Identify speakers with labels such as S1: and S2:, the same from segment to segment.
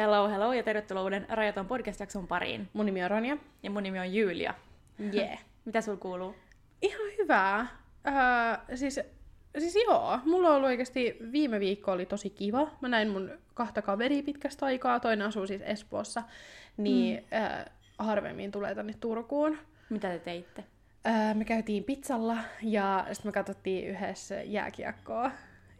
S1: Hello, hello ja tervetuloa uuden Rajaton podcast-jakson pariin.
S2: Mun nimi on Ronja.
S1: Ja mun nimi on Julia.
S2: Yeah.
S1: Mitä sul kuuluu?
S2: Ihan hyvää. Öö, siis, siis joo, mulla on ollut oikeasti viime viikko oli tosi kiva. Mä näin mun kahta kaveria pitkästä aikaa, toinen asuu siis Espoossa, niin mm. öö, harvemmin tulee tänne Turkuun.
S1: Mitä te teitte?
S2: Öö, me käytiin pizzalla ja sitten me katsottiin yhdessä jääkiekkoa.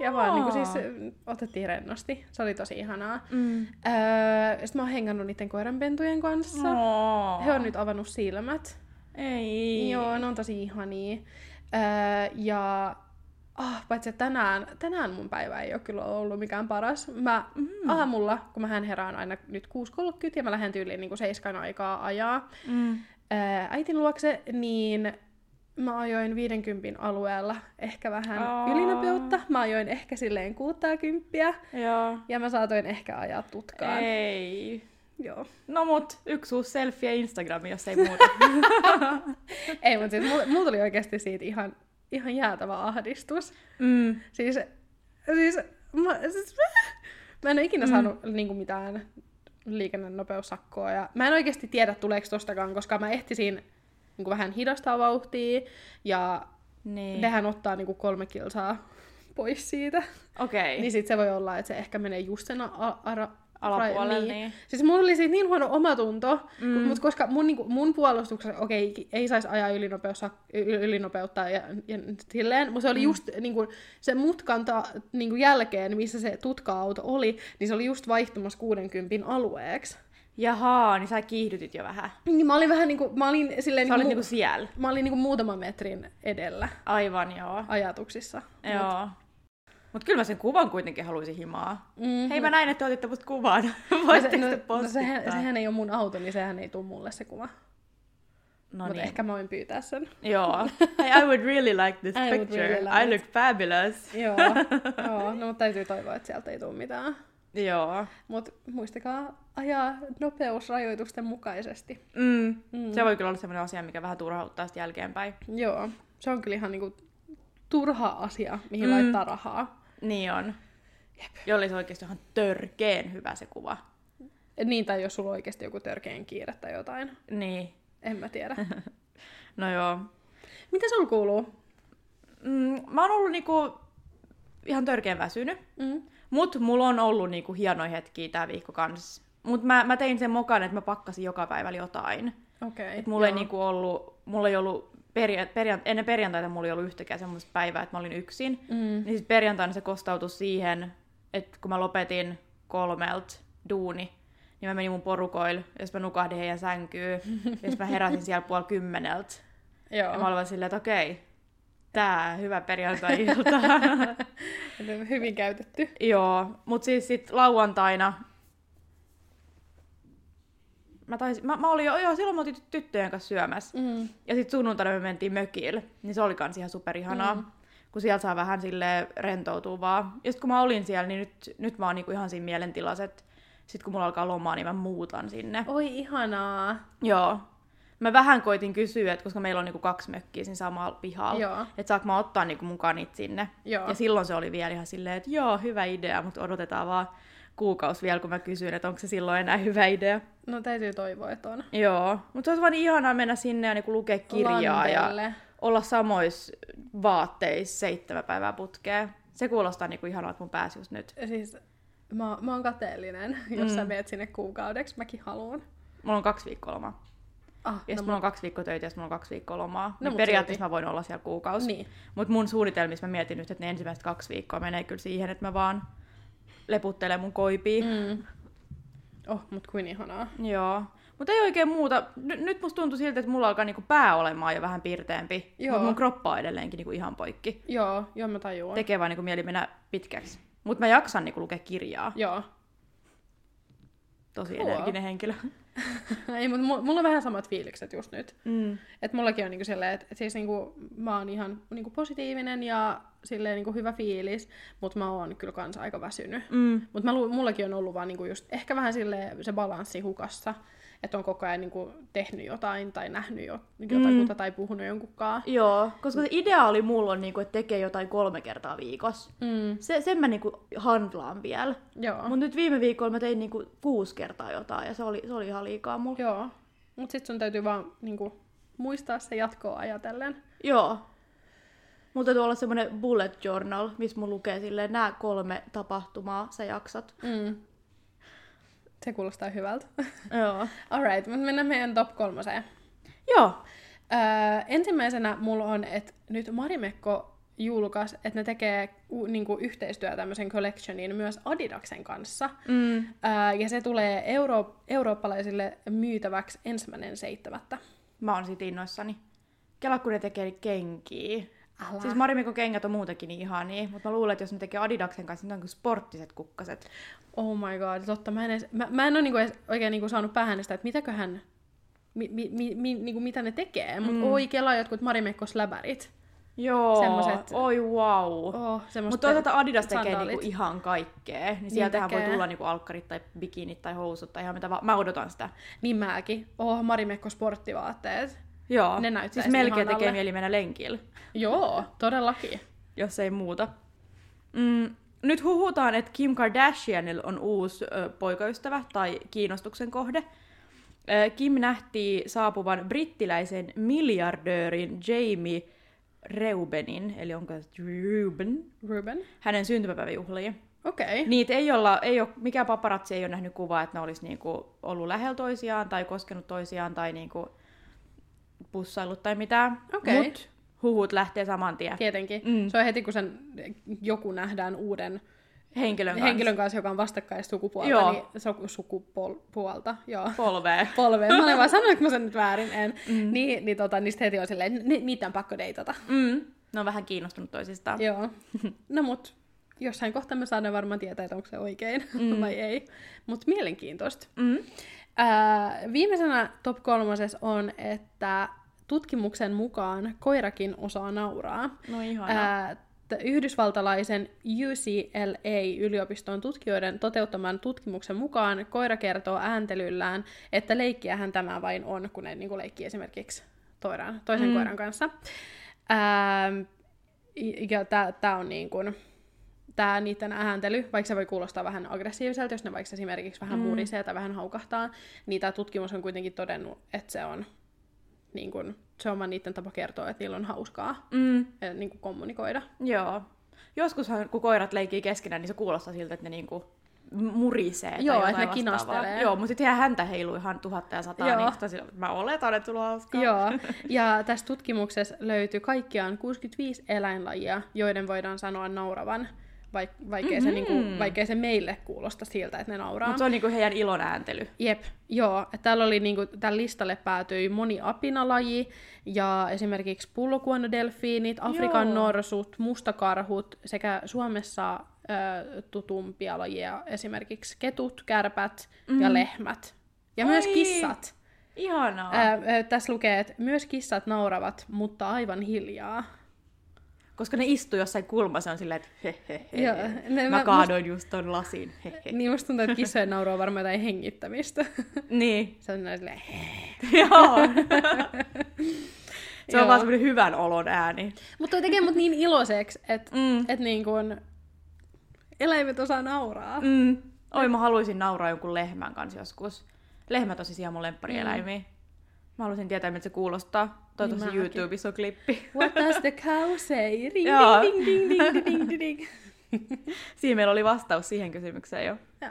S2: Ja vaan niin kuin, siis otettiin rennosti. Se oli tosi ihanaa.
S1: Mm.
S2: Öö, sitten mä oon hengannut niiden koiranpentujen kanssa.
S1: Oh.
S2: He on nyt avannut silmät.
S1: Ei.
S2: Joo, ne on tosi ihania. Öö, ja ah, paitsi tänään, tänään mun päivä ei ole kyllä ollut mikään paras. Mä mm. aamulla, kun mä herään aina nyt 6.30 ja mä lähden tyyliin niin 7 aikaa ajaa
S1: Mm.
S2: öö, äitin luokse, niin mä ajoin 50 alueella ehkä vähän
S1: Aa.
S2: ylinopeutta. Mä ajoin ehkä silleen 60
S1: Joo.
S2: ja mä saatoin ehkä ajaa tutkaan.
S1: Ei.
S2: Joo.
S1: No mut, yksi uusi selfie Instagramiin, jos ei muuta.
S2: Ei, mutta siis mulla, mulla tuli oikeasti siitä ihan, ihan jäätävä ahdistus.
S1: mm.
S2: Siis, siis, mä, siis mä en ole ikinä
S1: Mm.
S2: saanut niinku mitään liikennenopeussakkoa. Ja mä en oikeasti tiedä, tuleeko tostakaan, koska mä ehtisin niinku vähän hidastaa vauhtia. Ja
S1: Niin.
S2: nehän ottaa niinku kolme kilsaa pois siitä.
S1: Okei.
S2: Niin sit se voi olla, että se ehkä menee just sen a- ara-
S1: Alapuolelle,
S2: niin.
S1: niin.
S2: Siis mulla oli siitä niin huono omatunto,
S1: Mm.
S2: mutta koska mun, niinku, mun puolustuksessa, okei, okay, ei saisi ajaa ylinopeutta, ylinopeutta ja, ja silleen, mutta se oli
S1: Mm.
S2: just niinku, se mutkan ta, niinku jälkeen, missä se tutka-auto oli, niin se oli just vaihtumassa 60 alueeksi.
S1: Jahaa, niin sä kiihdytit jo vähän.
S2: Niin mä olin vähän niinku, mä olin silleen
S1: Sä olit
S2: niinku,
S1: niinku siellä.
S2: mä olin niinku muutaman metrin edellä
S1: Aivan, joo.
S2: ajatuksissa.
S1: Joo. Mut kyllä mä sen kuvan kuitenkin haluaisin himaa.
S2: Mm-hmm.
S1: Hei mä näin, että te otitte musta kuvan.
S2: No, se, no, no sehän, sehän ei ole mun auto, niin sehän ei tule mulle se kuva.
S1: No
S2: Mutta
S1: niin.
S2: ehkä mä voin pyytää sen.
S1: Joo. Hey, I would really like this
S2: I
S1: picture.
S2: really like
S1: I look fabulous.
S2: Joo, joo, no mutta täytyy toivoa, että sieltä ei tule mitään.
S1: Joo.
S2: Mutta muistakaa ajaa nopeusrajoitusten mukaisesti.
S1: Mm.
S2: Mm.
S1: Se voi kyllä olla sellainen asia, mikä vähän turhauttaa sitten jälkeenpäin.
S2: Joo, se on kyllä ihan niinku turha asia, mihin
S1: Mm.
S2: laittaa rahaa.
S1: Niin on. Ja olisi oikeasti ihan törkeen hyvä se kuva.
S2: Niin, tai jos sulla on oikeasti joku törkeän kiire tai jotain.
S1: Niin.
S2: En mä tiedä.
S1: No joo.
S2: Mitä sulla kuuluu?
S1: Mm, mä oon ollut niinku ihan törkeen väsynyt.
S2: Mm.
S1: Mut mulla on ollut niinku hienoja hetkiä tää viikko kans. Mut mä, mä tein sen mokan, että mä pakkasin joka päivä jotain.
S2: Okei. Okay,
S1: Et mulla ei niinku ollut, mulla ei ollut peria, periant, ennen perjantaita mulla ei ollut yhtäkään semmoista päivää, että mä olin yksin.
S2: Mm.
S1: Niin sit perjantaina se kostautui siihen, että kun mä lopetin kolmelt duuni, niin mä menin mun porukoille, ja mä nukahdin heidän sänkyyn, ja mä heräsin siellä puoli kymmeneltä.
S2: Joo.
S1: Ja mä olin silleen, että okei, tää hyvä perjantai-ilta.
S2: Hyvin käytetty.
S1: Joo, mut siis sit lauantaina mä, taisin, mä, mä olin jo, joo, silloin mä oltiin tyttöjen kanssa syömässä.
S2: Mm.
S1: Ja sitten sunnuntaina me mentiin mökille, niin se oli kans ihan superihanaa. Mm. Kun sieltä saa vähän sille rentoutua vaan. Ja sit kun mä olin siellä, niin nyt, nyt mä oon niinku ihan siinä mielentilassa, että sit kun mulla alkaa lomaa, niin mä muutan sinne.
S2: Oi ihanaa.
S1: Joo. Mä vähän koitin kysyä, että koska meillä on niinku kaksi mökkiä siinä samalla pihalla, että saanko mä ottaa niinku mun kanit sinne.
S2: Joo.
S1: Ja silloin se oli vielä ihan silleen, että joo, hyvä idea, mutta odotetaan vaan kuukausi vielä, kun mä kysyin, että onko se silloin enää hyvä idea.
S2: No täytyy toivoa, että on.
S1: Joo, mutta se olisi vaan ihanaa mennä sinne ja niinku lukea kirjaa ja
S2: Lanteelle.
S1: olla samoissa vaatteissa seitsemän päivää putkeen. Se kuulostaa niinku ihanaa, että mun pääsi just nyt.
S2: Siis mä, mä oon kateellinen, jos
S1: Mm.
S2: sä meet sinne kuukaudeksi. Mäkin haluan.
S1: Mulla on kaksi viikkoa lomaa.
S2: Ah,
S1: Ja no, mulla on kaksi viikkoa töitä ja mulla on kaksi viikkoa lomaa. No, niin periaatteessa mä voin olla siellä kuukausi.
S2: Niin.
S1: Mutta mun suunnitelmissa mä mietin nyt, että ne ensimmäiset kaksi viikkoa menee kyllä siihen, että mä vaan leputtelen mun koipia. Mm.
S2: Oh, mut kuin ihanaa.
S1: Joo. Mutta ei oikein muuta. N- nyt musta tuntuu siltä, että mulla alkaa niinku pää olemaan jo vähän pirteempi.
S2: Joo.
S1: Mutta mun kroppa on edelleenkin niinku ihan poikki.
S2: Joo, joo mä tajuan.
S1: Tekee vaan niinku mieli mennä pitkäksi. Mutta mä jaksan niinku lukea kirjaa.
S2: Joo.
S1: Tosi
S2: Cool.
S1: energinen henkilö.
S2: Ei, mutta mulla on vähän samat fiilikset just nyt.
S1: Mm.
S2: Et mullakin on niinku silleen, että et siis niinku, mä oon ihan niinku positiivinen ja silleen niinku hyvä fiilis, mutta mä oon kyllä kans aika väsynyt.
S1: Mm.
S2: Mutta mullakin on ollut vaan niinku just ehkä vähän silleen se balanssi hukassa. Että on koko ajan niin kuin, tehnyt jotain tai nähnyt jo, jotain mm. tai puhunut jonkunkaan.
S1: Joo, koska se idea oli mulla on, niinku, että tekee jotain kolme kertaa viikossa.
S2: Mm.
S1: Se, sen mä niinku handlaan vielä.
S2: Joo.
S1: Mutta nyt viime viikolla mä tein niinku kuusi kertaa jotain ja se oli, se oli ihan liikaa mulla.
S2: Joo. Mutta sitten sun täytyy vaan niin kuin, muistaa se jatkoa ajatellen.
S1: Joo. Mulla täytyy olla semmoinen bullet journal, missä mun lukee silleen, nämä kolme tapahtumaa sä jaksat.
S2: Mm. Se kuulostaa hyvältä.
S1: Joo.
S2: Alright, mutta mennään meidän top kolmoseen.
S1: Joo.
S2: Öö, ensimmäisenä mulla on, että nyt Marimekko julkaisi, että ne tekee u, niinku, yhteistyötä tämmöisen collectionin myös Adidaksen kanssa.
S1: Mm.
S2: Öö, ja se tulee euro, eurooppalaisille myytäväksi ensimmäinen seitsemättä.
S1: Mä oon siitä innoissani. Kela, kun ne tekee kenkiä.
S2: Älä.
S1: Siis Marimekon kengät on muutenkin niin ihania, mutta mä luulen, että jos ne tekee Adidaksen kanssa, niin ne on kuin sporttiset kukkaset.
S2: Oh my god, totta. Mä en, edes, mä, mä en ole niinku edes oikein niinku saanut päähän sitä, että mitäköhän, mi, mi, mi, mi, niinku mitä ne tekee. Mutta
S1: Mm.
S2: oi, kelaa jotkut Marimekko-släbärit.
S1: Joo,
S2: Semmoset-
S1: oi wow.
S2: Oh,
S1: Mutta toisaalta Adidas tekee
S2: sandaalit.
S1: niinku ihan kaikkea, niin sieltähän voi tulla niinku alkkarit tai bikinit tai housut tai ihan mitä vaan. Mä odotan sitä.
S2: Niin mäkin. Oh, Marimekko sporttivaatteet.
S1: Joo,
S2: Ne näyttäisi
S1: siis melkein tekee mieli mennä lenkillä,
S2: Joo, todellakin.
S1: jos ei muuta. Mm, nyt huhutaan, että Kim Kardashianilla on uusi ö, poikaystävä tai kiinnostuksen kohde. Ö, Kim nähtiin saapuvan brittiläisen miljardöörin Jamie Reubenin, eli onko se Reuben,
S2: Ruben.
S1: hänen syntymäpäiväjuhliin.
S2: Okei. Okay.
S1: Niitä ei olla, ei ole, mikään paparazzi ei ole nähnyt kuvaa, että ne olisi niinku ollut lähellä toisiaan tai koskenut toisiaan tai niinku pussaillut tai mitään.
S2: Okei.
S1: Mut huhut lähtee saman tien
S2: Tietenkin.
S1: Mm.
S2: Se on heti, kun sen joku nähdään uuden
S1: henkilön kanssa.
S2: henkilön kanssa, joka on vastakkaista sukupuolta,
S1: Joo.
S2: niin su- sukupuolta, joo.
S1: polvea.
S2: Polveen. Mä olin vaan, sanoinko mä sen nyt väärin? En. Mm. Niin, niin, tota, niin sit heti on silleen, että ni- niitä on pakko deitata.
S1: Mm. Ne on vähän kiinnostunut toisistaan.
S2: Joo. No mut, jossain kohtaa me saadaan varmaan tietää, että onko se oikein mm. vai ei. Mut mielenkiintoista.
S1: Mm.
S2: Ää, viimeisenä top kolmosessa on, että tutkimuksen mukaan koirakin osaa nauraa.
S1: No.
S2: Ää, t- Yhdysvaltalaisen UCLA-yliopiston tutkijoiden toteuttaman tutkimuksen mukaan koira kertoo ääntelyllään, että leikkiähän tämä vain on, kun ne niin leikkii esimerkiksi toiran, toisen
S1: Mm.
S2: koiran kanssa. Ää, ja tämä on niin kuin, tämä niiden ääntely, vaikka se voi kuulostaa vähän aggressiiviselta, jos ne vaikka esimerkiksi vähän
S1: Mm.
S2: mm. murisee tai vähän haukahtaa, niin tämä tutkimus on kuitenkin todennut, että se on, niin kuin, se on vaan niiden tapa kertoa, että niillä on hauskaa
S1: Mm.
S2: ja niin kuin kommunikoida.
S1: Joo. Joskushan, kun koirat leikii keskenään, niin se kuulostaa siltä, että ne niinku murisee tai
S2: Joo,
S1: jotain
S2: että ne
S1: vastaavaa.
S2: kinastelee.
S1: Joo, mutta sitten häntä heiluu ihan tuhatta ja sataa,
S2: Joo.
S1: niin sillä- mä oletan, että sulla on hauskaa.
S2: Joo, ja tässä tutkimuksessa löytyi kaikkiaan 65 eläinlajia, joiden voidaan sanoa nauravan, vaik- vaikkei, se, niinku, vaikkei se meille kuulosta siltä, että ne nauraa.
S1: Mutta se on niinku heidän ilon ääntely.
S2: Jep, joo. Täällä oli niinku, tällä listalle päätyi moni apinalaji ja esimerkiksi pullokuonodelfiinit, Afrikan
S1: Joo.
S2: norsut, mustakarhut sekä Suomessa ö, tutumpia lajeja esimerkiksi ketut, kärpät mm. ja lehmät. Ja myös
S1: Oi.
S2: kissat.
S1: Ihanaa.
S2: Ää, ö, tässä lukee, että myös kissat nauravat, mutta aivan hiljaa.
S1: Koska ne istuu jossain kulmassa, on silleen, että he, he, he.
S2: Joo, ne-
S1: mä,
S2: mä-
S1: kaadoin just ton lasin. He, he.
S2: Niin musta tuntuu, että kissojen nauru on varmaan jotain hengittämistä.
S1: Niin.
S2: Se on näin silleen,
S1: Joo. se on
S2: Joo.
S1: vaan semmoinen hyvän olon ääni.
S2: Mutta toi tekee mut niin iloiseksi, että
S1: Mm.
S2: et niin kun eläimet osaa nauraa.
S1: Mm. Oi, mä haluaisin nauraa jonkun lehmän kanssa joskus. Lehmät on siis ihan mun lemparieläimiä. Mm. Mä haluaisin tietää, miltä se kuulostaa. Toivottavasti
S2: Niin.
S1: YouTubessa on klippi.
S2: What does the cow say? Ring, ding, ding, ding, ding, ding, ding, ding.
S1: Siinä meillä oli vastaus siihen kysymykseen jo.
S2: Joo.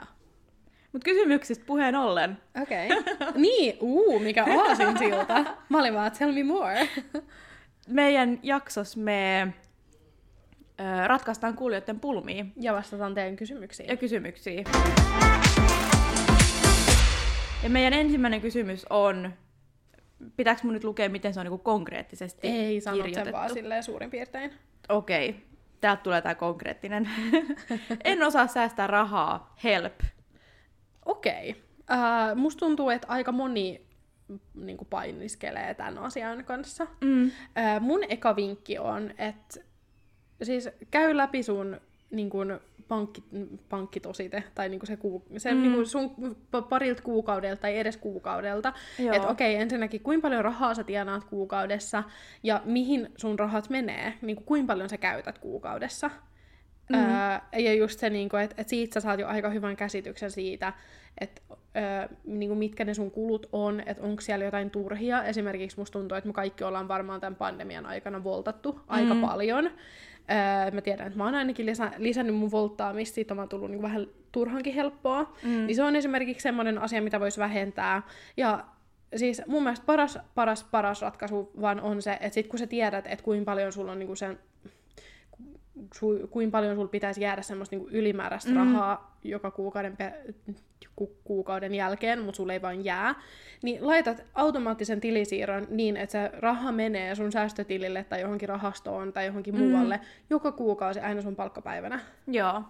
S1: Mutta kysymyksistä puheen ollen.
S2: Okei. Okay. Niin, uu, mikä aasin silta. Mä olin vaan, tell me more.
S1: Meidän jaksos me ö, ratkaistaan kuulijoiden pulmia
S2: Ja vastataan teidän kysymyksiin.
S1: ja kysymyksiä. Ja meidän ensimmäinen kysymys on, pitääkö mun nyt lukea, miten se on niinku konkreettisesti
S2: Ei sanot sen vaan silleen suurin piirtein.
S1: Okei, täältä tulee tää konkreettinen. en osaa säästää rahaa, help.
S2: Okei. Okay. Uh, musta tuntuu, että aika moni niin painiskelee tämän asian kanssa.
S1: Mm.
S2: Uh, mun eka vinkki on, että siis käy läpi sun niin kun, pankki, pankkitosite, tai niinku se, kuu, se
S1: Mm.
S2: niinku sun pa- parilta kuukaudelta, tai edes kuukaudelta. Että okei, ensinnäkin, kuinka paljon rahaa sä tienaat kuukaudessa, ja mihin sun rahat menee, niinku kuinka paljon sä käytät kuukaudessa.
S1: Mm.
S2: Öö, ja just se, niinku, että et siitä sä saat jo aika hyvän käsityksen siitä, että öö, niinku, mitkä ne sun kulut on, että onko siellä jotain turhia. Esimerkiksi musta tuntuu, että me kaikki ollaan varmaan tämän pandemian aikana voltattu aika
S1: Mm.
S2: paljon. Öö, mä tiedän, että mä oon ainakin lisä, lisännyt mun volttaamista, siitä on tullut niinku vähän turhankin helppoa.
S1: Mm.
S2: Niin se on esimerkiksi semmoinen asia, mitä voisi vähentää. Ja siis mun mielestä paras, paras, paras ratkaisu vaan on se, että sit kun sä tiedät, että kuinka paljon sulla on niinku sen su, kuinka paljon sulla pitäisi jäädä semmoista niinku ylimääräistä
S1: Mm.
S2: rahaa joka kuukauden, pe- ku, kuukauden jälkeen, mutta sulla ei vaan jää, niin laitat automaattisen tilisiirron niin, että se raha menee sun säästötilille tai johonkin rahastoon tai johonkin
S1: Mm.
S2: muualle joka kuukausi aina sun palkkapäivänä.
S1: Joo.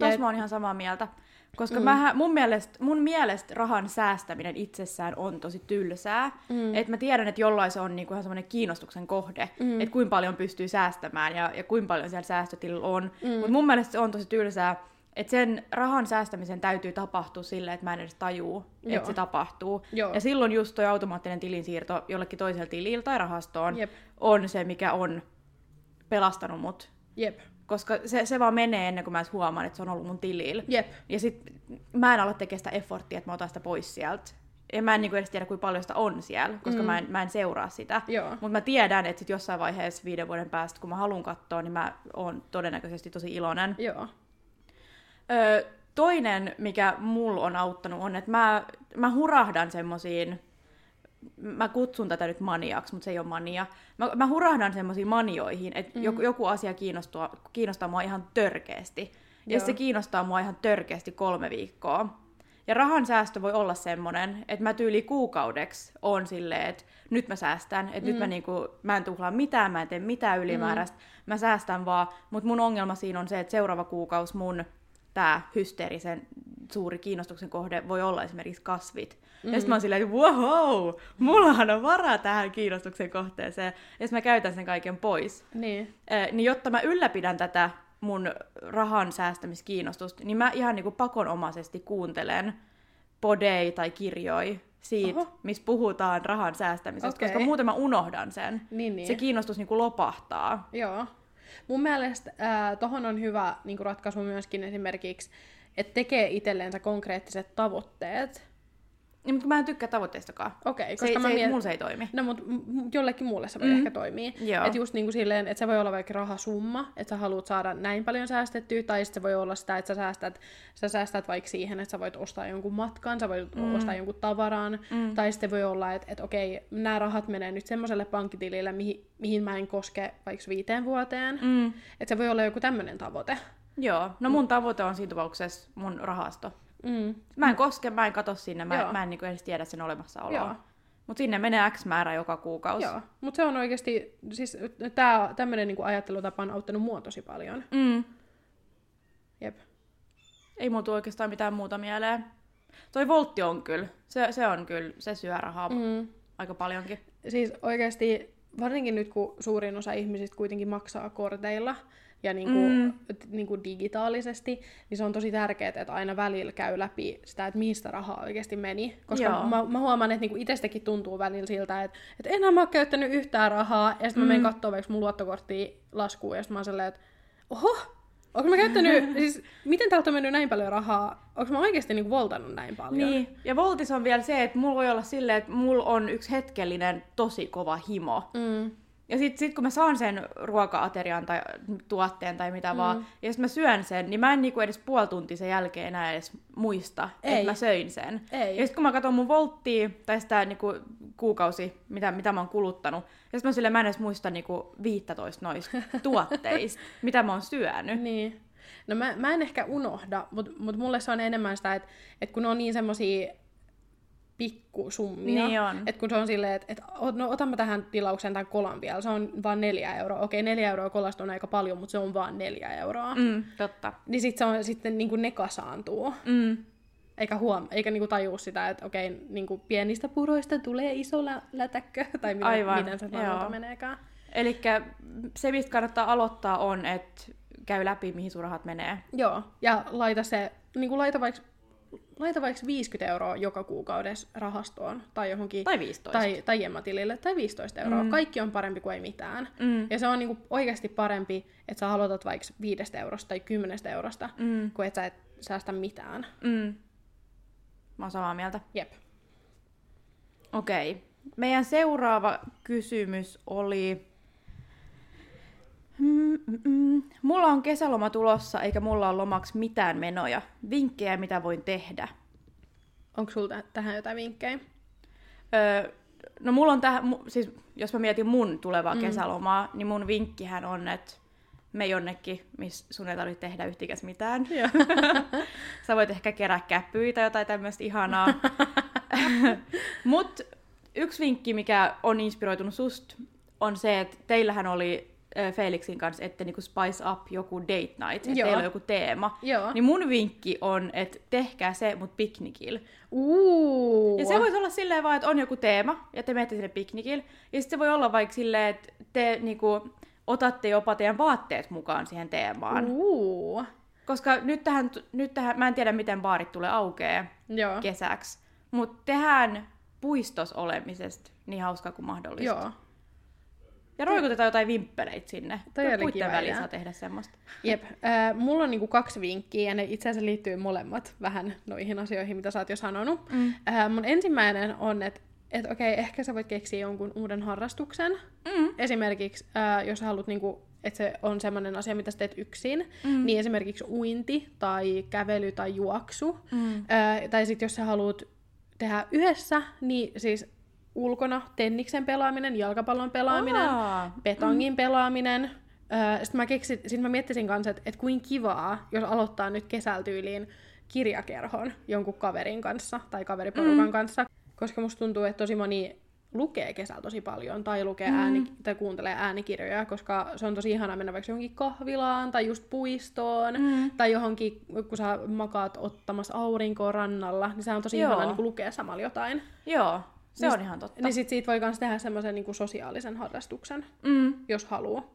S2: Et-
S1: mä oon ihan samaa mieltä. Koska
S2: Mm.
S1: mähän, mun, mielestä, mun mielestä rahan säästäminen itsessään on tosi tylsää.
S2: Mm.
S1: Et mä tiedän, että jollain se on niinku ihan semmoinen kiinnostuksen kohde,
S2: Mm.
S1: että kuinka paljon pystyy säästämään ja, ja kuinka paljon siellä säästötilillä on.
S2: Mm.
S1: Mutta mun mielestä se on tosi tylsää, että sen rahan säästämisen täytyy tapahtua silleen, että mä en edes tajuu,
S2: Joo.
S1: että se tapahtuu.
S2: Joo.
S1: Ja silloin just toi automaattinen tilinsiirto jollekin toiselle tilille tai rahastoon
S2: Jep.
S1: on se, mikä on pelastanut mut.
S2: Jep.
S1: Koska se, se vaan menee ennen kuin mä edes huomaan, että se on ollut mun tilillä.
S2: Jep.
S1: Ja sit mä en ala tekemään sitä efforttia, että mä otan sitä pois sieltä. Ja mä en niinku edes tiedä, kuinka paljon sitä on siellä, koska
S2: Mm.
S1: mä, en, mä en seuraa sitä. Mutta mä tiedän, että sit jossain vaiheessa viiden vuoden päästä, kun mä haluan katsoa, niin mä oon todennäköisesti tosi iloinen.
S2: Joo.
S1: Öö, toinen, mikä mulla on auttanut, on, että mä, mä hurahdan semmosiin, mä kutsun tätä nyt maniaksi, mutta se ei ole mania. Mä, mä hurahdan semmoisiin manioihin, että
S2: Mhm.
S1: joku, joku asia kiinnostaa, kiinnostaa mua ihan törkeästi. Ja
S2: Joo.
S1: se kiinnostaa mua ihan törkeästi kolme viikkoa. Ja rahan säästö voi olla semmonen, että mä tyyli kuukaudeksi on silleen, että nyt mä säästän, että mm. nyt mä, niinku, mä en tuhlaa mitään, mä en tee mitään ylimääräistä, mm. mä säästän vaan, mutta mun ongelma siinä on se, että seuraava kuukausi mun tää hysteerisen suuri kiinnostuksen kohde voi olla esimerkiksi kasvit. Mm. Ja sitten mä oon silleen, että wow, mullahan on varaa tähän kiinnostuksen kohteeseen, ja mä käytän sen kaiken pois.
S2: Niin.
S1: Eh, niin jotta mä ylläpidän tätä mun rahan säästämiskiinnostusta, niin mä ihan niinku pakonomaisesti kuuntelen podei tai kirjoi siitä,
S2: Oho.
S1: missä puhutaan rahan säästämisestä,
S2: Okei.
S1: koska muuten mä unohdan sen.
S2: Niin, niin.
S1: Se kiinnostus niinku lopahtaa.
S2: Joo. Mun mielestä äh, tohon on hyvä niin ratkaisu myöskin esimerkiksi, että tekee itsellensä konkreettiset tavoitteet.
S1: Niin, mutta mä en tykkää tavoitteistakaan.
S2: Okei,
S1: Se,
S2: koska
S1: ei-
S2: mä
S1: se, mulla se ei toimi.
S2: No, mutta jollekin muulle se voi
S1: Mm.
S2: ehkä toimii. Että just niin kuin silleen, että se voi olla vaikka rahasumma, että sä haluat saada näin paljon säästettyä, tai sitten se voi olla sitä, että sä säästät, sä säästät vaikka siihen, että sä voit ostaa jonkun matkan, sä voit mm. ostaa jonkun tavaran, mm. tai sitten voi olla, että, että okei, nämä rahat menee nyt semmoiselle pankkitilille, mihin, mihin mä en koske vaikka viiteen vuoteen. Mm. Että se voi olla joku tämmöinen tavoite.
S1: Joo, no mun tavoite on siinä tapauksessa mun rahasto.
S2: Mm.
S1: Mä en koske, mä en katso sinne, mä,
S2: Joo.
S1: mä en niinku edes tiedä sen
S2: Joo.
S1: olemassaoloa. Mutta sinne menee X määrä joka kuukausi.
S2: Joo, mutta se on oikeasti, siis tää, tämmöinen niinku ajattelutapa on auttanut mua tosi paljon.
S1: Mm.
S2: Jep.
S1: Ei muutu oikeastaan mitään muuta mieleen. Toi voltti on kyllä, se, se on kyllä, se syö rahaa. Mm. aika paljonkin.
S2: Siis oikeasti, varsinkin nyt kun suurin osa ihmisistä kuitenkin maksaa korteilla ja niinku,
S1: Mm.
S2: mm. niinku digitaalisesti, niin se on tosi tärkeää, että aina välillä käy läpi sitä, että mistä rahaa oikeasti meni. Koska
S1: Joo.
S2: mä, mä huomaan, että niinku itsestäkin tuntuu välillä siltä, että, että enää mä oon käyttänyt yhtään rahaa, ja sitten mä menen katsoa vaikka mun luottokorttia laskuun, ja sitten mä oon silleen, että oho, onko mä käyttänyt, siis miten täältä on mennyt näin paljon rahaa? Onko mä oikeasti niinku voltannut näin paljon?
S1: Niin, ja voltis on vielä se, että mulla voi olla silleen, että mulla on yksi hetkellinen tosi kova himo.
S2: Mm.
S1: Ja sit, sit kun mä saan sen ruoka-aterian tai tuotteen tai mitä mm. vaan, ja sit mä syön sen, niin mä en niinku edes puoli tuntia sen jälkeen enää edes muista, että mä söin sen.
S2: Ei.
S1: Ja sit kun mä katson mun volttia, tai sitä niinku kuukausi, mitä, mitä mä oon kuluttanut, ja sit mä silleen, mä en edes muista niinku 15 noista tuotteista, mitä mä oon syönyt.
S2: Niin. No mä, mä en ehkä unohda, mutta mut mulle se on enemmän sitä, että et kun on niin semmosia pikkusummia,
S1: Niin on.
S2: että kun se on silleen, että et, no otan mä tähän tilaukseen tämän kolan vielä, se on vaan neljä euroa. Okei, neljä euroa kolasta on aika paljon, mutta se on vaan neljä euroa. Mm.
S1: Totta.
S2: Niin sit se on sitten niinku ne kasaantuu.
S1: Mm.
S2: Eikä, huom- eikä niinku tajuu sitä, että okei, niinku pienistä puroista tulee iso lä- lätäkkö, tai miten,
S1: Aivan,
S2: miten se sanonta meneekään.
S1: Eli se, mistä kannattaa aloittaa, on, että käy läpi, mihin sun rahat menee.
S2: Joo, ja laita se, niin kuin laita vaikka laita vaikka 50 euroa joka kuukaudessa rahastoon tai johonkin...
S1: Tai 15.
S2: Tai, tai Jemmatilille, tai 15 euroa. Mm. Kaikki on parempi kuin ei mitään.
S1: Mm.
S2: Ja se on niinku oikeasti parempi, että sä aloitat vaikka 5 eurosta tai 10 eurosta,
S1: Mm.
S2: kuin että sä et säästä mitään.
S1: Mm. Mä oon samaa mieltä.
S2: Jep.
S1: Okei. Meidän seuraava kysymys oli... Mm, mm, mm. Mulla on kesäloma tulossa, eikä mulla ole lomaksi mitään menoja. Vinkkejä, mitä voin tehdä.
S2: Onko sulla tähän jotain vinkkejä?
S1: Öö, no mulla on tähän, siis jos mä mietin mun tulevaa mm. kesälomaa, niin mun vinkkihän on, että me jonnekin, missä sun ei tarvitse tehdä yhtikäs mitään. Sä voit ehkä kerää käppyitä, jotain tämmöistä ihanaa. Mut yksi vinkki, mikä on inspiroitunut sust, on se, että teillähän oli Felixin kanssa, että niinku spice up joku date night, että teillä on joku teema.
S2: Joo.
S1: Niin mun vinkki on, että tehkää se, mut piknikillä. Ja se voi olla silleen vaan, että on joku teema, ja te menette sinne piknikille. Ja sitten se voi olla vaikka silleen, että te niinku, otatte jopa teidän vaatteet mukaan siihen teemaan.
S2: Uuu.
S1: Koska nyt tähän, nyt tähän, mä en tiedä miten baarit tulee aukeaa
S2: Joo.
S1: kesäksi, mutta tehdään puistos olemisesta niin hauskaa kuin mahdollista.
S2: Joo.
S1: Ja roikutetaan jotain vimppeleitä sinne.
S2: Toi oli
S1: Puitten
S2: kiva
S1: väliin saa tehdä semmoista.
S2: Jep. Äh, mulla on niinku kaksi vinkkiä, ja ne itse asiassa liittyy molemmat vähän noihin asioihin, mitä sä oot jo sanonut.
S1: Mm.
S2: Äh, mun ensimmäinen on, että et okei, ehkä sä voit keksiä jonkun uuden harrastuksen.
S1: Mm.
S2: Esimerkiksi, äh, jos sä haluat, niinku, että se on semmoinen asia, mitä sä teet yksin,
S1: Mm.
S2: niin esimerkiksi uinti tai kävely tai juoksu.
S1: Mm.
S2: Äh, tai sitten jos sä haluat tehdä yhdessä, niin siis ulkona tenniksen pelaaminen, jalkapallon pelaaminen,
S1: Aa.
S2: betongin pelaaminen. Sitten mä, keksin, sit mä miettisin kanssa, että et kuin kivaa, jos aloittaa nyt kesältyyliin kirjakerhon jonkun kaverin kanssa tai kaveriporukan mm. kanssa. Koska musta tuntuu, että tosi moni lukee kesällä tosi paljon tai lukee mm. ääni, tai kuuntelee äänikirjoja, koska se on tosi ihana mennä vaikka johonkin kahvilaan tai just puistoon
S1: Mm.
S2: tai johonkin, kun sä makaat ottamassa aurinkoa rannalla, niin se on tosi
S1: Joo.
S2: ihana niin lukea samalla jotain.
S1: Joo, se
S2: Niin
S1: on ihan totta.
S2: Niin sit siitä voi myös tehdä semmoisen niin sosiaalisen harrastuksen
S1: Mm.
S2: jos haluaa.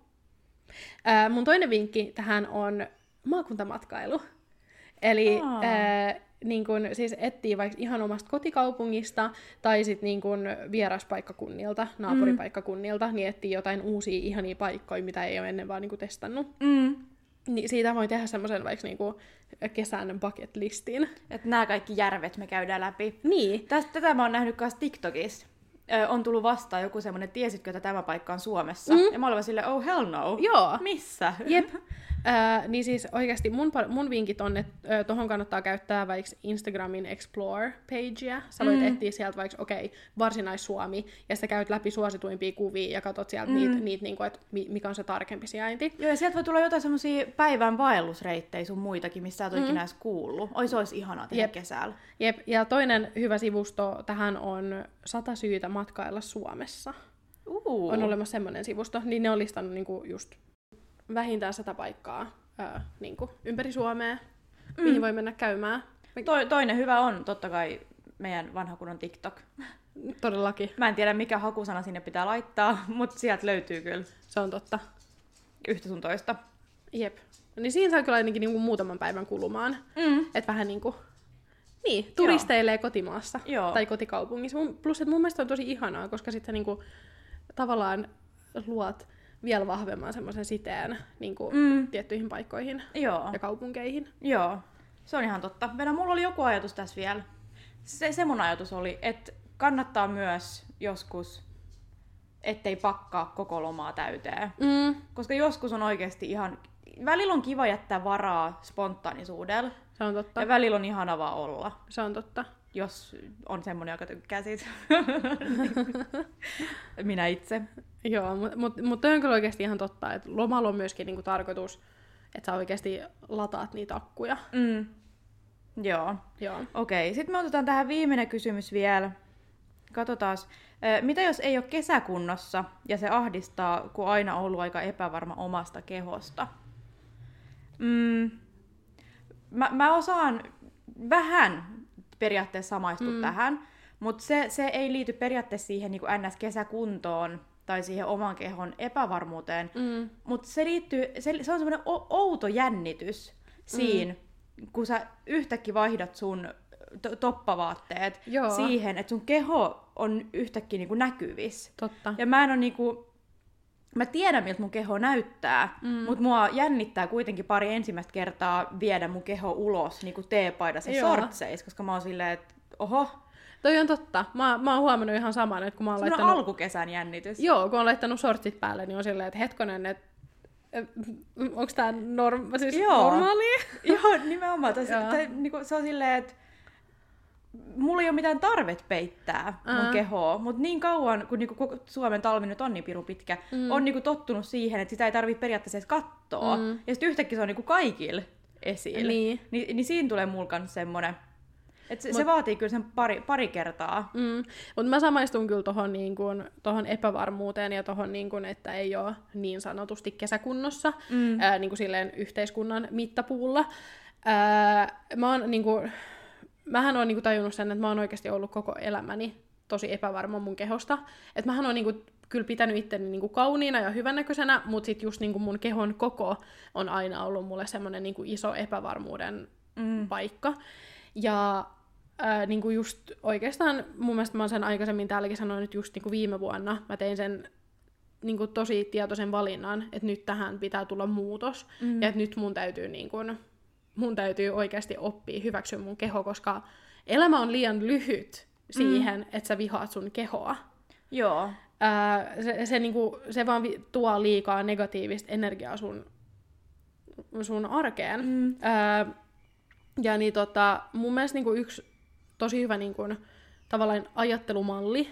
S2: Ää, mun toinen vinkki tähän on maakuntamatkailu. Eli
S1: Aa.
S2: ää, niin kun, siis etsii vaikka ihan omasta kotikaupungista tai sitten niin kun vieraspaikkakunnilta, naapuripaikkakunnilta, niin etsii jotain uusia ihania paikkoja, mitä ei ole ennen vaan niin testannut.
S1: Mm.
S2: Niin siitä voi tehdä semmoisen vaikka niin kun kesän bucket listin.
S1: Että nämä kaikki järvet me käydään läpi.
S2: Niin.
S1: Tästä, tätä mä oon nähnyt myös TikTokissa. Ö, on tullut vastaan joku semmonen, tiesitkö, että tämä paikka on Suomessa?
S2: Mm.
S1: Ja mä olin silleen, oh hell no.
S2: Joo.
S1: Missä?
S2: Jep. Äh, niin siis oikeasti mun, mun vinkit on, että tohon kannattaa käyttää vaikka Instagramin Explore-pagea. Sä voit
S1: Mm.
S2: etsiä sieltä vaikka, okei, okay, varsinais-Suomi, ja sä käyt läpi suosituimpia kuvia ja katsot sieltä
S1: Mm.
S2: niitä, niit, niinku, että mi- mikä on se tarkempi sijainti.
S1: Joo, ja sieltä voi tulla jotain semmosia päivän vaellusreittejä sun muitakin, missä sä et
S2: Mm.
S1: ikinä edes kuullut. Oi, se olisi ihanaa tehdä
S2: Jep.
S1: kesällä.
S2: Jep, ja toinen hyvä sivusto tähän on sata syytä matkailla Suomessa.
S1: Uh.
S2: On olemassa semmoinen sivusto, niin ne on listannut niinku just vähintään sata paikkaa ää, niinku ympäri Suomea, mm. mihin voi mennä käymään.
S1: To- toinen hyvä on totta kai meidän vanha kunnon TikTok.
S2: Todellakin,
S1: Mä en tiedä, mikä hakusana sinne pitää laittaa, mutta sieltä löytyy kyllä
S2: se on totta.
S1: yhtä sun toista.
S2: Jep. Niin siinä saa kyllä ainakin niinku muutaman päivän kulumaan.
S1: Mm.
S2: Että vähän niinku, niin, turisteilee kotimaassa
S1: Joo.
S2: tai kotikaupungissa. Plus, että mun mielestä on tosi ihanaa, koska sitten niinku tavallaan luot vielä vahvemman semmoisen siteen niinku,
S1: Mm.
S2: tiettyihin paikkoihin
S1: Joo.
S2: ja kaupunkeihin.
S1: Joo, se on ihan totta. Venä, mulla oli joku ajatus tässä vielä. Se, se mun ajatus oli, että kannattaa myös joskus, ettei pakkaa koko lomaa täyteen.
S2: Mm.
S1: Koska joskus on oikeasti ihan... Välillä on kiva jättää varaa spontaanisuudella.
S2: Se on totta.
S1: Ja välillä on ihana vaan olla,
S2: Se on totta.
S1: Jos on semmonen, joka tykkää siitä. Minä itse.
S2: Joo, mutta mut, mut on kyllä oikeasti ihan totta, että lomalla on myöskin niinku tarkoitus, että sä oikeasti lataat niitä akkuja.
S1: Mm. Joo.
S2: Joo.
S1: Okei, sitten me otetaan tähän viimeinen kysymys vielä. Katsotaan. Mitä jos ei ole kesäkunnossa ja se ahdistaa, kun aina on ollut aika epävarma omasta kehosta? Mm, mä, mä osaan vähän periaatteessa samaistua mm. Tähän, mutta se, se ei liity periaatteessa siihen niin kuin NS-kesäkuntoon tai siihen oman kehon epävarmuuteen.
S2: Mm.
S1: Mutta se liittyy, se, se on semmoinen outo jännitys siinä, mm. kun sä yhtäkkiä vaihdat sun to- toppavaatteet
S2: Joo.
S1: siihen, että sun keho on yhtäkkiä niinku näkyvissä.
S2: Totta.
S1: Ja mä en ole niinku, mä tiedän miltä mun keho näyttää, mm. mutta mua jännittää kuitenkin pari ensimmäistä kertaa viedä mun keho ulos niinku teepaidassa ja sortseissa, koska mä oon silleen, että oho,
S2: Toi on totta. Mä, mä oon huomannut ihan saman, että kun mä oon
S1: semmoinen
S2: laittanut...
S1: alkukesän jännitys.
S2: Joo, kun on laittanut sortsit päälle, niin on silleen, että hetkonen, että onko tää norm... siis
S1: Joo.
S2: normaalia?
S1: Joo, nimenomaan. Tai,
S2: Joo.
S1: tai, niinku, se on silleen, että mulla ei ole mitään tarvet peittää mun
S2: Aa.
S1: kehoa, mutta niin kauan, kun niinku koko Suomen talvi nyt on niin pirun pitkä, mm. on niinku tottunut siihen, että sitä ei tarvitse periaatteessa edes katsoa.
S2: Mm.
S1: Ja sitten yhtäkkiä se on niinku kaikilla esillä.
S2: Niin.
S1: Ni, niin siinä tulee mulla kans semmonen, että se, se
S2: Mut-
S1: vaatii kyllä sen pari, pari kertaa.
S2: Mm. Mutta mä samaistun kyllä tohon, niin tohon epävarmuuteen ja tohon, niin kun, että ei ole niin sanotusti kesäkunnossa,
S1: Mm.
S2: ää, niin kuin silleen yhteiskunnan mittapuulla. Ää, mä oon, niin kun, mähän oon niin kun tajunnut sen, että mä oon oikeasti ollut koko elämäni tosi epävarma mun kehosta. Et mähän oon niin kun, kyllä pitänyt itteni niin kuin kauniina ja hyvännäköisenä, mutta sitten just niin kuin mun kehon koko on aina ollut mulle semmoinen niin iso epävarmuuden
S1: Mm.
S2: paikka. Ja ää, niin kuin just oikeastaan, mun mielestä mä oon sen aikaisemmin täälläkin sanonut, että just niin kuin viime vuonna mä tein sen niin kuin tosi tietoisen valinnan, että nyt tähän pitää tulla muutos,
S1: Mm.
S2: ja että nyt mun täytyy, niin kuin, mun täytyy oikeasti oppia hyväksyä mun keho, koska elämä on liian lyhyt siihen, mm. että sä vihaat sun kehoa.
S1: Joo.
S2: Ää, se, se, niinku, se vaan vi- tuo liikaa negatiivista energiaa sun, sun arkeen.
S1: Mm.
S2: Ää, ja niin tota, mun mielestä niinku yksi tosi hyvä niinku, tavallaan ajattelumalli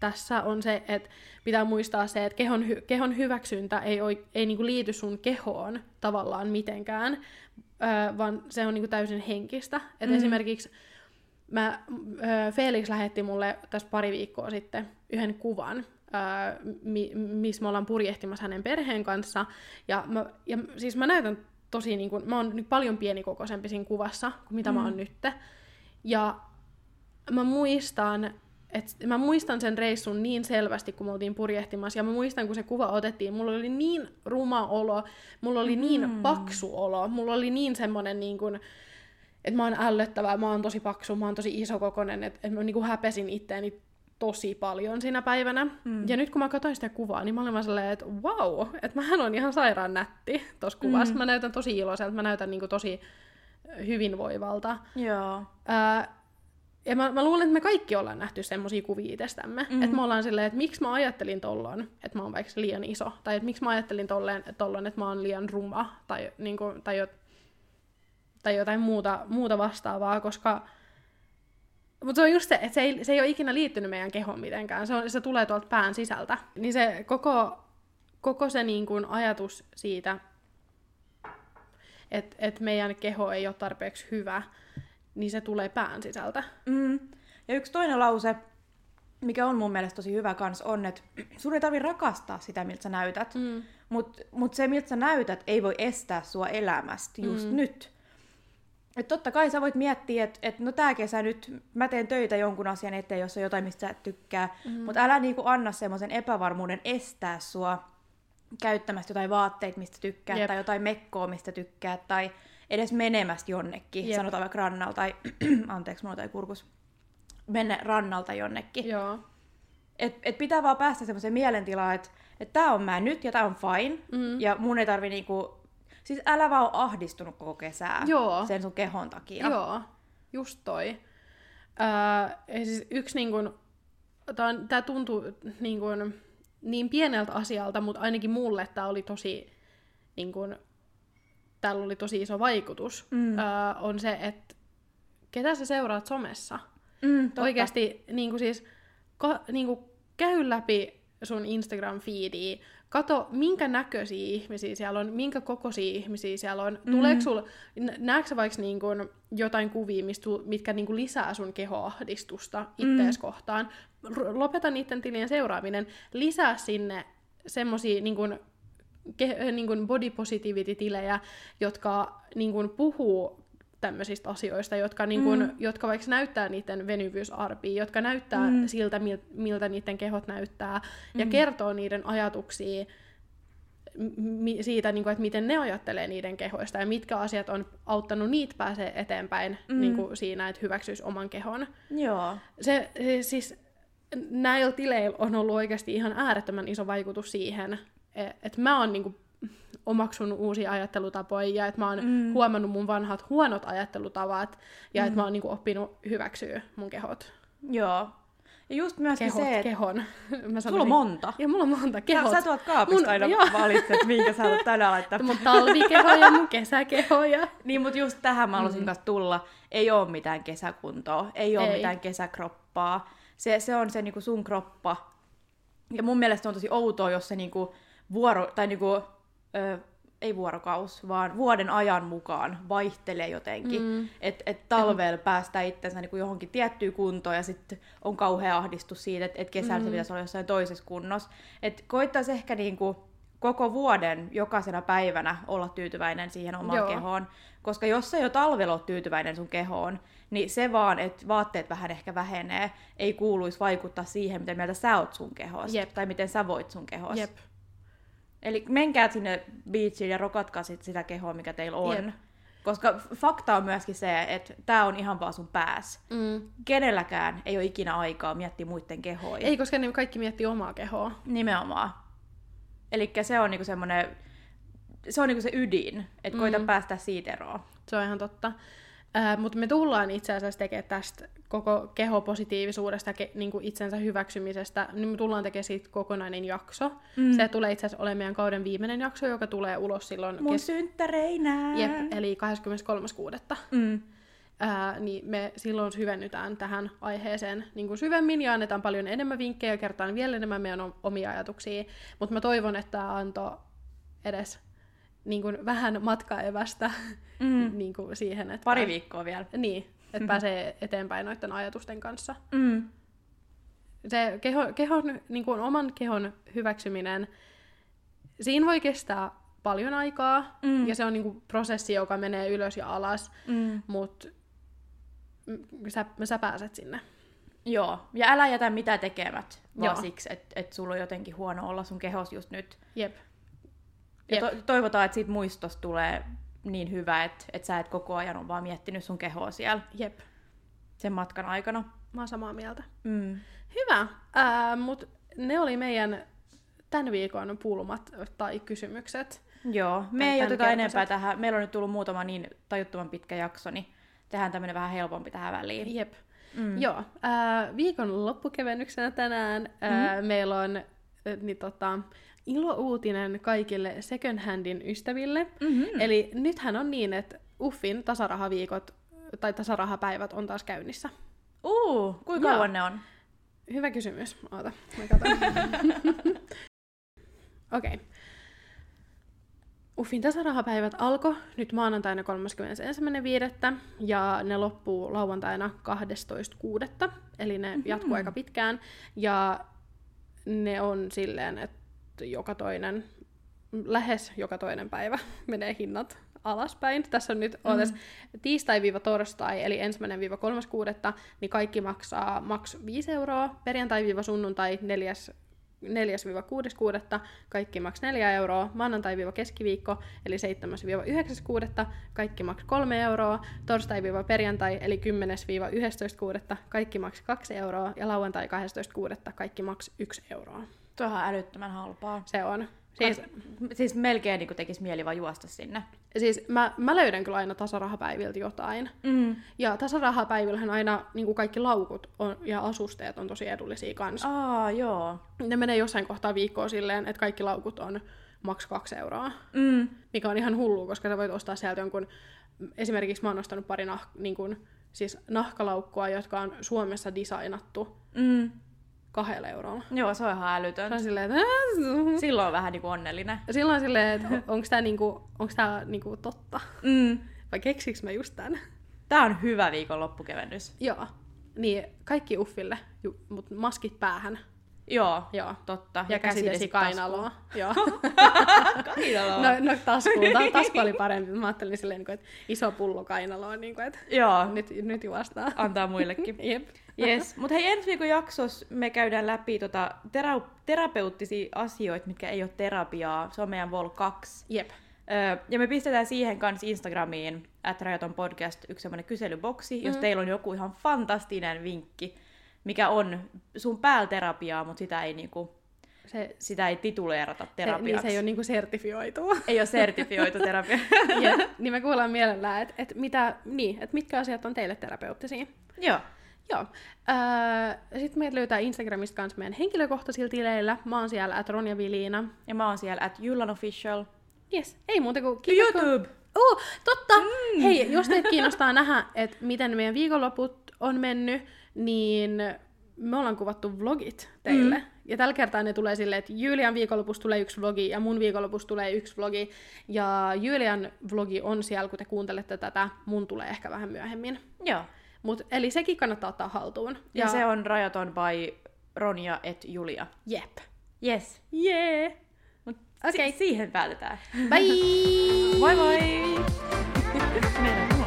S2: tässä on se, että pitää muistaa se, että kehon, hy- kehon hyväksyntä ei, oi, ei niinku liity sun kehoon tavallaan mitenkään, ää, vaan se on niinku täysin henkistä. Et
S1: Mm.
S2: esimerkiksi mä, ö, Felix lähetti mulle tässä pari viikkoa sitten yhden kuvan, ö, mi, missä me ollaan purjehtimassa hänen perheen kanssa. Ja, mä, ja siis mä näytän tosi, niin kuin, mä oon nyt paljon pienikokoisempi siinä kuvassa kuin mitä mm. mä oon nyt. Ja mä muistan, et mä muistan sen reissun niin selvästi, kun me oltiin purjehtimassa, ja mä muistan, kun se kuva otettiin, mulla oli niin ruma olo, mulla oli niin
S1: Mm.
S2: paksu olo, mulla oli niin semmonen niin kuin, että mä oon ällöttävää, mä oon tosi paksu, mä oon tosi isokokonen, että et mä niinku häpesin itteeni tosi paljon siinä päivänä. Mm. Ja nyt kun mä katsoin sitä kuvaa, niin mä olin vaan silleen, että wow, että mähän on ihan sairaan nätti tossa kuvassa.
S1: Mm.
S2: Mä näytän tosi iloiselta, mä näytän niinku tosi hyvinvoivalta.
S1: Joo.
S2: Ää, ja mä, mä luulen, että me kaikki ollaan nähty semmosia kuvia itsestämme. Mm. Että me ollaan silleen, että miksi mä ajattelin tollon, että mä oon vaikka liian iso. Tai että miksi mä ajattelin tolleen, tollon, että mä oon liian ruma. Tai, niinku, tai, jo, tai jotain muuta, muuta vastaavaa, koska... Mutta se on just se, että se ei, se ei ole ikinä liittynyt meidän kehoon mitenkään. Se, on, se tulee tuolta pään sisältä. Niin se koko, koko se niin kuin ajatus siitä, että et meidän keho ei ole tarpeeksi hyvä, niin se tulee pään sisältä.
S1: Mm. Ja yksi toinen lause, mikä on mun mielestä tosi hyvä kans, on, että sun ei tarvi rakastaa sitä, miltä sä näytät.
S2: Mm.
S1: Mutta mut se, miltä sä näytät, ei voi estää sua elämästä just
S2: Mm.
S1: nyt. Et totta kai sä voit miettiä, että et no tää kesä nyt mä teen töitä jonkun asian eteen, jos on jotain, mistä sä et tykkää.
S2: Mm.
S1: Mutta älä niinku anna semmoisen epävarmuuden estää sua käyttämästä jotain vaatteita, mistä tykkää,
S2: Jep.
S1: tai jotain mekkoa, mistä tykkää, tai edes menemästä jonnekin,
S2: Jep.
S1: sanotaan vaikka rannalta, tai anteeksi, mulla jotain kurkus, mennä rannalta jonnekin.
S2: Joo.
S1: Et, et pitää vaan päästä semmoiseen mielentilaan, että et tää on mä nyt ja tää on fine.
S2: Mm.
S1: Ja mun ei tarvi niinku... Siis älä vaan ole ahdistunut koko kesää
S2: Joo.
S1: sen sun kehon takia.
S2: Joo, just toi. Öö, siis yksi niin kun, tää, on, tää tuntuu niin, kun, niin pieneltä asialta, mutta ainakin mulle tää oli tosi, niin kun, tällä oli tosi iso vaikutus,
S1: Mm.
S2: öö, on se, että ketä sä seuraat somessa.
S1: Mm, totta.
S2: Oikeasti niin kuin siis, ka, niin kuin, käy läpi sun Instagram-feediä, kato minkä näköisiä ihmisiä siellä on, minkä kokoisia ihmisiä siellä on.
S1: Mhm.
S2: Tuleeko sul, nä- näetkö sä vaikka niin kuin, jotain kuvia, mistä, tu- mitkä niin kuin, lisää sun kehoahdistusta ittees
S1: Mm.
S2: kohtaan? Lopeta niiden tilien seuraaminen, lisää sinne semmosia niin ke, niin kuin body positivity-tilejä, jotka niin kuin, puhuu tämmöisistä asioista, jotka, niin kun, mm. jotka vaikka näyttää niiden venyvyysarpia, jotka näyttää mm. siltä, miltä niiden kehot näyttää, ja mm. kertoo niiden ajatuksia mi- siitä, niin kuin, että miten ne ajattelee niiden kehoista, ja mitkä asiat on auttanut niitä pääsee eteenpäin mm. niin siinä, että hyväksyisi oman kehon.
S1: Joo.
S2: Se, se siis näillä tileillä on ollut oikeasti ihan äärettömän iso vaikutus siihen, että mä oon niinku omaksunut uusia ajattelutapoja ja että mä oon mm. huomannut mun vanhat huonot ajattelutavat ja mm. että mä oon niinku oppinut hyväksyä mun kehot.
S1: Joo. Ja just myöskin
S2: kehot,
S1: se, että...
S2: kehon.
S1: Mä sulla on monta.
S2: Ja mulla on monta kehot.
S1: Sä, sä tuot kaapista mun, aina joo. valitset, minkä sä haluat tänään laittaa.
S2: Mun talvikeho ja mun kesäkeho. Ja...
S1: niin, mutta just tähän mä haluaisin mm. tulla. Ei oo mitään kesäkuntoa, ei oo ei. mitään kesäkroppaa se, se on se niinku sun kroppa. Ja mun mielestä on tosi outoa, jos se niinku vuoro, tai niinku, ö, ei vuorokaus, vaan vuoden ajan mukaan vaihtelee jotenkin. Mm. Että et talvella päästään itsensä niinku johonkin tiettyyn kuntoon ja sitten on kauhea ahdistus siitä, että et kesällä mm. se pitäisi olla jossain toisessa kunnossa. Että koittaisi ehkä niinku koko vuoden jokaisena päivänä olla tyytyväinen siihen omaan Joo. kehoon. Koska jos sä jo talvella oot tyytyväinen sun kehoon, niin se vaan, että vaatteet vähän ehkä vähenee, ei kuuluisi vaikuttaa siihen, miten mieltä sä oot sun kehosta, Jep. tai miten sä voit sun kehosta. Jep. Eli menkää sinne beachiin ja rokatkaa sit sitä kehoa, mikä teillä on. Jep. Koska fakta on myöskin se, että tämä on ihan vaan sun pääs. Mm. Kenelläkään ei ole ikinä aikaa miettiä muiden kehoja.
S2: Ei, koska ne kaikki miettii omaa kehoa.
S1: Nimenomaan. Eli se on niinku semmoinen, se on niinku se ydin, että mm. koita päästä siitä eroon.
S2: Se on ihan totta. Äh, mutta me tullaan itse asiassa tekemään tästä koko kehopositiivisuudesta, ke, niin kuin itsensä hyväksymisestä, niin me tullaan tekemään siitä kokonainen jakso. Mm. Se tulee itse asiassa olemaan meidän kauden viimeinen jakso, joka tulee ulos silloin...
S1: Mun kes... synttäreinä!
S2: Jep, eli 23.6. Mm. Ää, niin me silloin syvennytään tähän aiheeseen niin kuin syvemmin ja annetaan paljon enemmän vinkkejä ja kertaan vielä enemmän meidän omia ajatuksia. Mutta mä toivon, että tämä antoi edes niin kuin vähän matkaevästä mm. niin kuin siihen, että...
S1: Pari viikkoa vielä.
S2: Niin, että mm-hmm. pääsee eteenpäin noiden ajatusten kanssa. Mm. Se keho, kehon, niin kuin oman kehon hyväksyminen, siinä voi kestää paljon aikaa, mm. ja se on niin kuin prosessi, joka menee ylös ja alas, mm. mutta sä, sä pääset sinne.
S1: Joo, ja älä jätä mitä tekemät, vaan Joo. siksi, että et sulla on jotenkin huono olla sun kehos just nyt.
S2: Jep.
S1: Ja to- toivotaan, että siitä muistosta tulee niin hyvä, että, että sä et koko ajan ole vaan miettinyt sun kehoa siellä.
S2: Jep.
S1: Sen matkan aikana.
S2: Mä oon samaa mieltä. Mm. Hyvä, äh, mutta ne oli meidän tämän viikon pulmat tai kysymykset.
S1: Joo, me ei oteta enempää tähän. Meillä on nyt tullut muutama niin tajuttoman pitkä jakso, niin tehdään tämmöinen vähän helpompi tähän väliin.
S2: Jep. Mm. Joo, äh, viikon loppukevennyksenä tänään äh, mm. meillä on äh, niin, tota, ilo-uutinen kaikille second handin ystäville. Mm-hmm. Eli nythän on niin, että Uffin tasarahaviikot tai tasarahapäivät on taas käynnissä.
S1: Uu, kuinka kauan ne on?
S2: Hyvä kysymys. Oota, mä Okei. Okay. Uffin tasarahapäivät alkoi nyt maanantaina 31.5. ja ne loppuu lauantaina 12.6. Eli ne mm-hmm. jatkuu aika pitkään. Ja ne on silleen, että joka toinen, lähes joka toinen päivä menee hinnat alaspäin. Tässä on nyt mm. Mm-hmm. tiistai-torstai, eli ensimmäinen viiva kolmas kuudetta, niin kaikki maksaa maks 5 euroa. Perjantai-sunnuntai, neljäs 4-6 kuudetta, kaikki maks 4 euroa, maanantai-keskiviikko, eli 7-9 kuudetta, kaikki maks 3 euroa, torstai-perjantai, eli 10-11 kuudetta, kaikki maks 2 euroa, ja lauantai 12 kuudetta, kaikki maks 1 euroa.
S1: Tuo on älyttömän halpaa.
S2: Se on.
S1: Siis, siis melkein niin tekisi mieli vaan juosta sinne.
S2: Siis mä, mä löydän kyllä aina tasarahapäiviltä jotain. Mm. Ja tasarahapäivillähän aina niin kuin kaikki laukut on, ja asusteet on tosi edullisia kanssa.
S1: Aa, joo.
S2: Ne menee jossain kohtaa viikkoa silleen, että kaikki laukut on maks kaksi euroa. Mm. Mikä on ihan hullu, koska sä voit ostaa sieltä jonkun... Esimerkiksi mä oon ostanut pari nah, niin kuin, siis nahkalaukkua, jotka on Suomessa designattu. Mm kahdella eurolla.
S1: Joo, se on ihan älytön.
S2: Se on silleen, että...
S1: Silloin on vähän niinku onnellinen.
S2: Silloin on silleen, että onko tämä niinku, onks tää niinku totta? Mm. Vai keksiks mä just tän?
S1: Tää on hyvä viikon loppukevennys.
S2: Joo. Niin, kaikki uffille, mutta maskit päähän.
S1: Joo,
S2: Joo.
S1: totta.
S2: Ja käsidesi kainaloa. Joo.
S1: Kainaloa.
S2: No, no taskuun. Ta- tasku oli parempi. Mä ajattelin silleen, niin kuin, että iso pullo kainaloa, niin kuin, että
S1: Joo,
S2: nyt, nyt juostaan.
S1: antaa muillekin.
S2: Jep.
S1: Yes. Mutta hei, ensi viikon jaksossa me käydään läpi tota tera- terapeuttisia asioita, mitkä ei ole terapiaa. Se on meidän Vol 2.
S2: Jep.
S1: Öö, ja me pistetään siihen kanssa Instagramiin, at Rajaton podcast, yksi semmoinen kyselyboksi, jos
S2: Mm.
S1: teillä on joku ihan fantastinen vinkki, mikä on sun päälterapiaa, mutta sitä ei, niinku,
S2: Se,
S1: sitä ei tituleerata
S2: se,
S1: terapiaksi.
S2: niin se ei ole niinku sertifioitu.
S1: ei ole sertifioitu terapia.
S2: ja, niin me kuullaan mielellään, että et mitä, niin, et mitkä asiat on teille terapeuttisia.
S1: Joo.
S2: Joo. Öö, Sitten meidät löytää Instagramista kanssa meidän henkilökohtaisilla tileillä. Mä oon siellä at Ronja Viliina.
S1: Ja mä oon siellä at Jullan Official.
S2: Yes, ei muuta kuin kiitos. kun-
S1: YouTube!
S2: Oh, totta! Mm. Hei, jos teitä kiinnostaa nähdä, että miten meidän viikonloput on mennyt, niin me ollaan kuvattu vlogit teille. Mm. Ja tällä kertaa ne tulee silleen, että Julian viikonlopussa tulee yksi vlogi ja mun viikonlopussa tulee yksi vlogi. Ja Julian vlogi on siellä, kun te kuuntelette tätä. Mun tulee ehkä vähän myöhemmin.
S1: Joo.
S2: Mut, eli sekin kannattaa ottaa haltuun.
S1: Ja, ja se on rajaton by Ronja et Julia.
S2: Jep.
S1: Yes.
S2: Jee!
S1: Mut
S2: Okei.
S1: si- siihen päätetään.
S2: Bye!
S1: Moi moi!